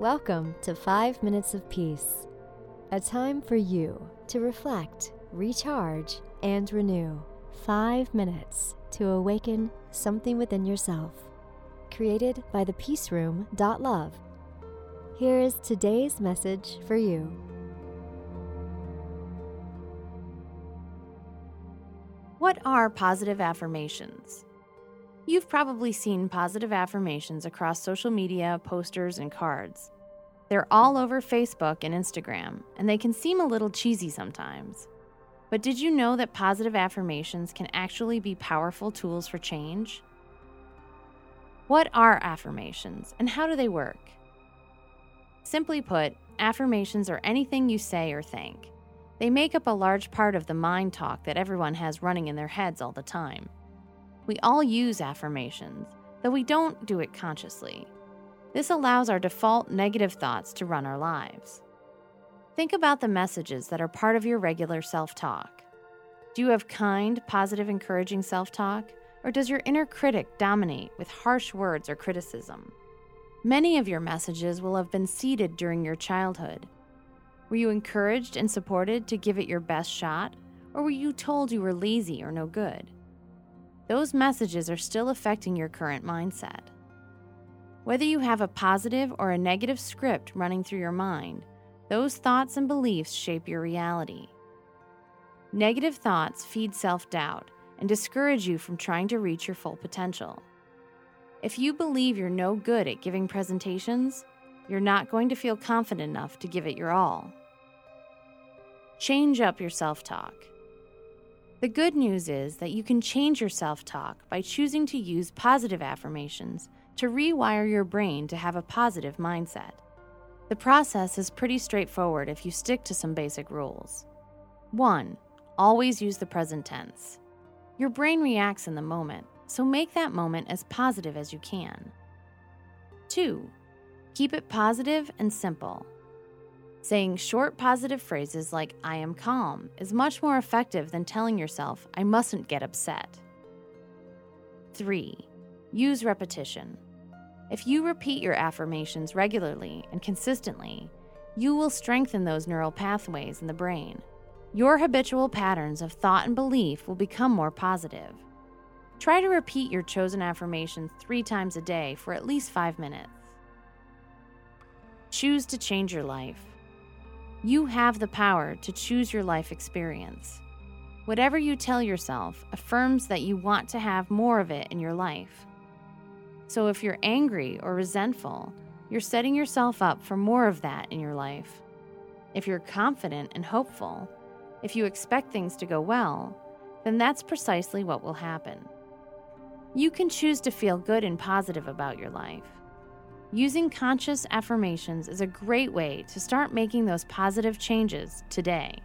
Welcome to 5 Minutes of Peace, a time for you to reflect, recharge, and renew. 5 minutes to awaken something within yourself. Created by the Peace Room. Love. Here is today's message for you. What are positive affirmations? You've probably seen positive affirmations across social media, posters, and cards. They're all over Facebook and Instagram, and they can seem a little cheesy sometimes. But did you know that positive affirmations can actually be powerful tools for change? What are affirmations, and how do they work? Simply put, affirmations are anything you say or think. They make up a large part of the mind talk that everyone has running in their heads all the time. We all use affirmations, though we don't do it consciously. This allows our default negative thoughts to run our lives. Think about the messages that are part of your regular self talk. Do you have kind, positive, encouraging self talk, or does your inner critic dominate with harsh words or criticism? Many of your messages will have been seeded during your childhood. Were you encouraged and supported to give it your best shot, or were you told you were lazy or no good? Those messages are still affecting your current mindset. Whether you have a positive or a negative script running through your mind, those thoughts and beliefs shape your reality. Negative thoughts feed self doubt and discourage you from trying to reach your full potential. If you believe you're no good at giving presentations, you're not going to feel confident enough to give it your all. Change up your self talk. The good news is that you can change your self talk by choosing to use positive affirmations to rewire your brain to have a positive mindset. The process is pretty straightforward if you stick to some basic rules. 1. Always use the present tense. Your brain reacts in the moment, so make that moment as positive as you can. 2. Keep it positive and simple. Saying short positive phrases like, I am calm, is much more effective than telling yourself, I mustn't get upset. 3. Use repetition. If you repeat your affirmations regularly and consistently, you will strengthen those neural pathways in the brain. Your habitual patterns of thought and belief will become more positive. Try to repeat your chosen affirmations three times a day for at least five minutes. Choose to change your life. You have the power to choose your life experience. Whatever you tell yourself affirms that you want to have more of it in your life. So if you're angry or resentful, you're setting yourself up for more of that in your life. If you're confident and hopeful, if you expect things to go well, then that's precisely what will happen. You can choose to feel good and positive about your life. Using conscious affirmations is a great way to start making those positive changes today.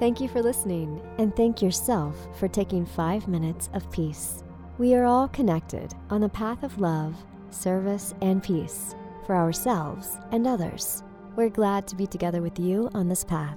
Thank you for listening, and thank yourself for taking five minutes of peace. We are all connected on the path of love, service, and peace for ourselves and others. We're glad to be together with you on this path.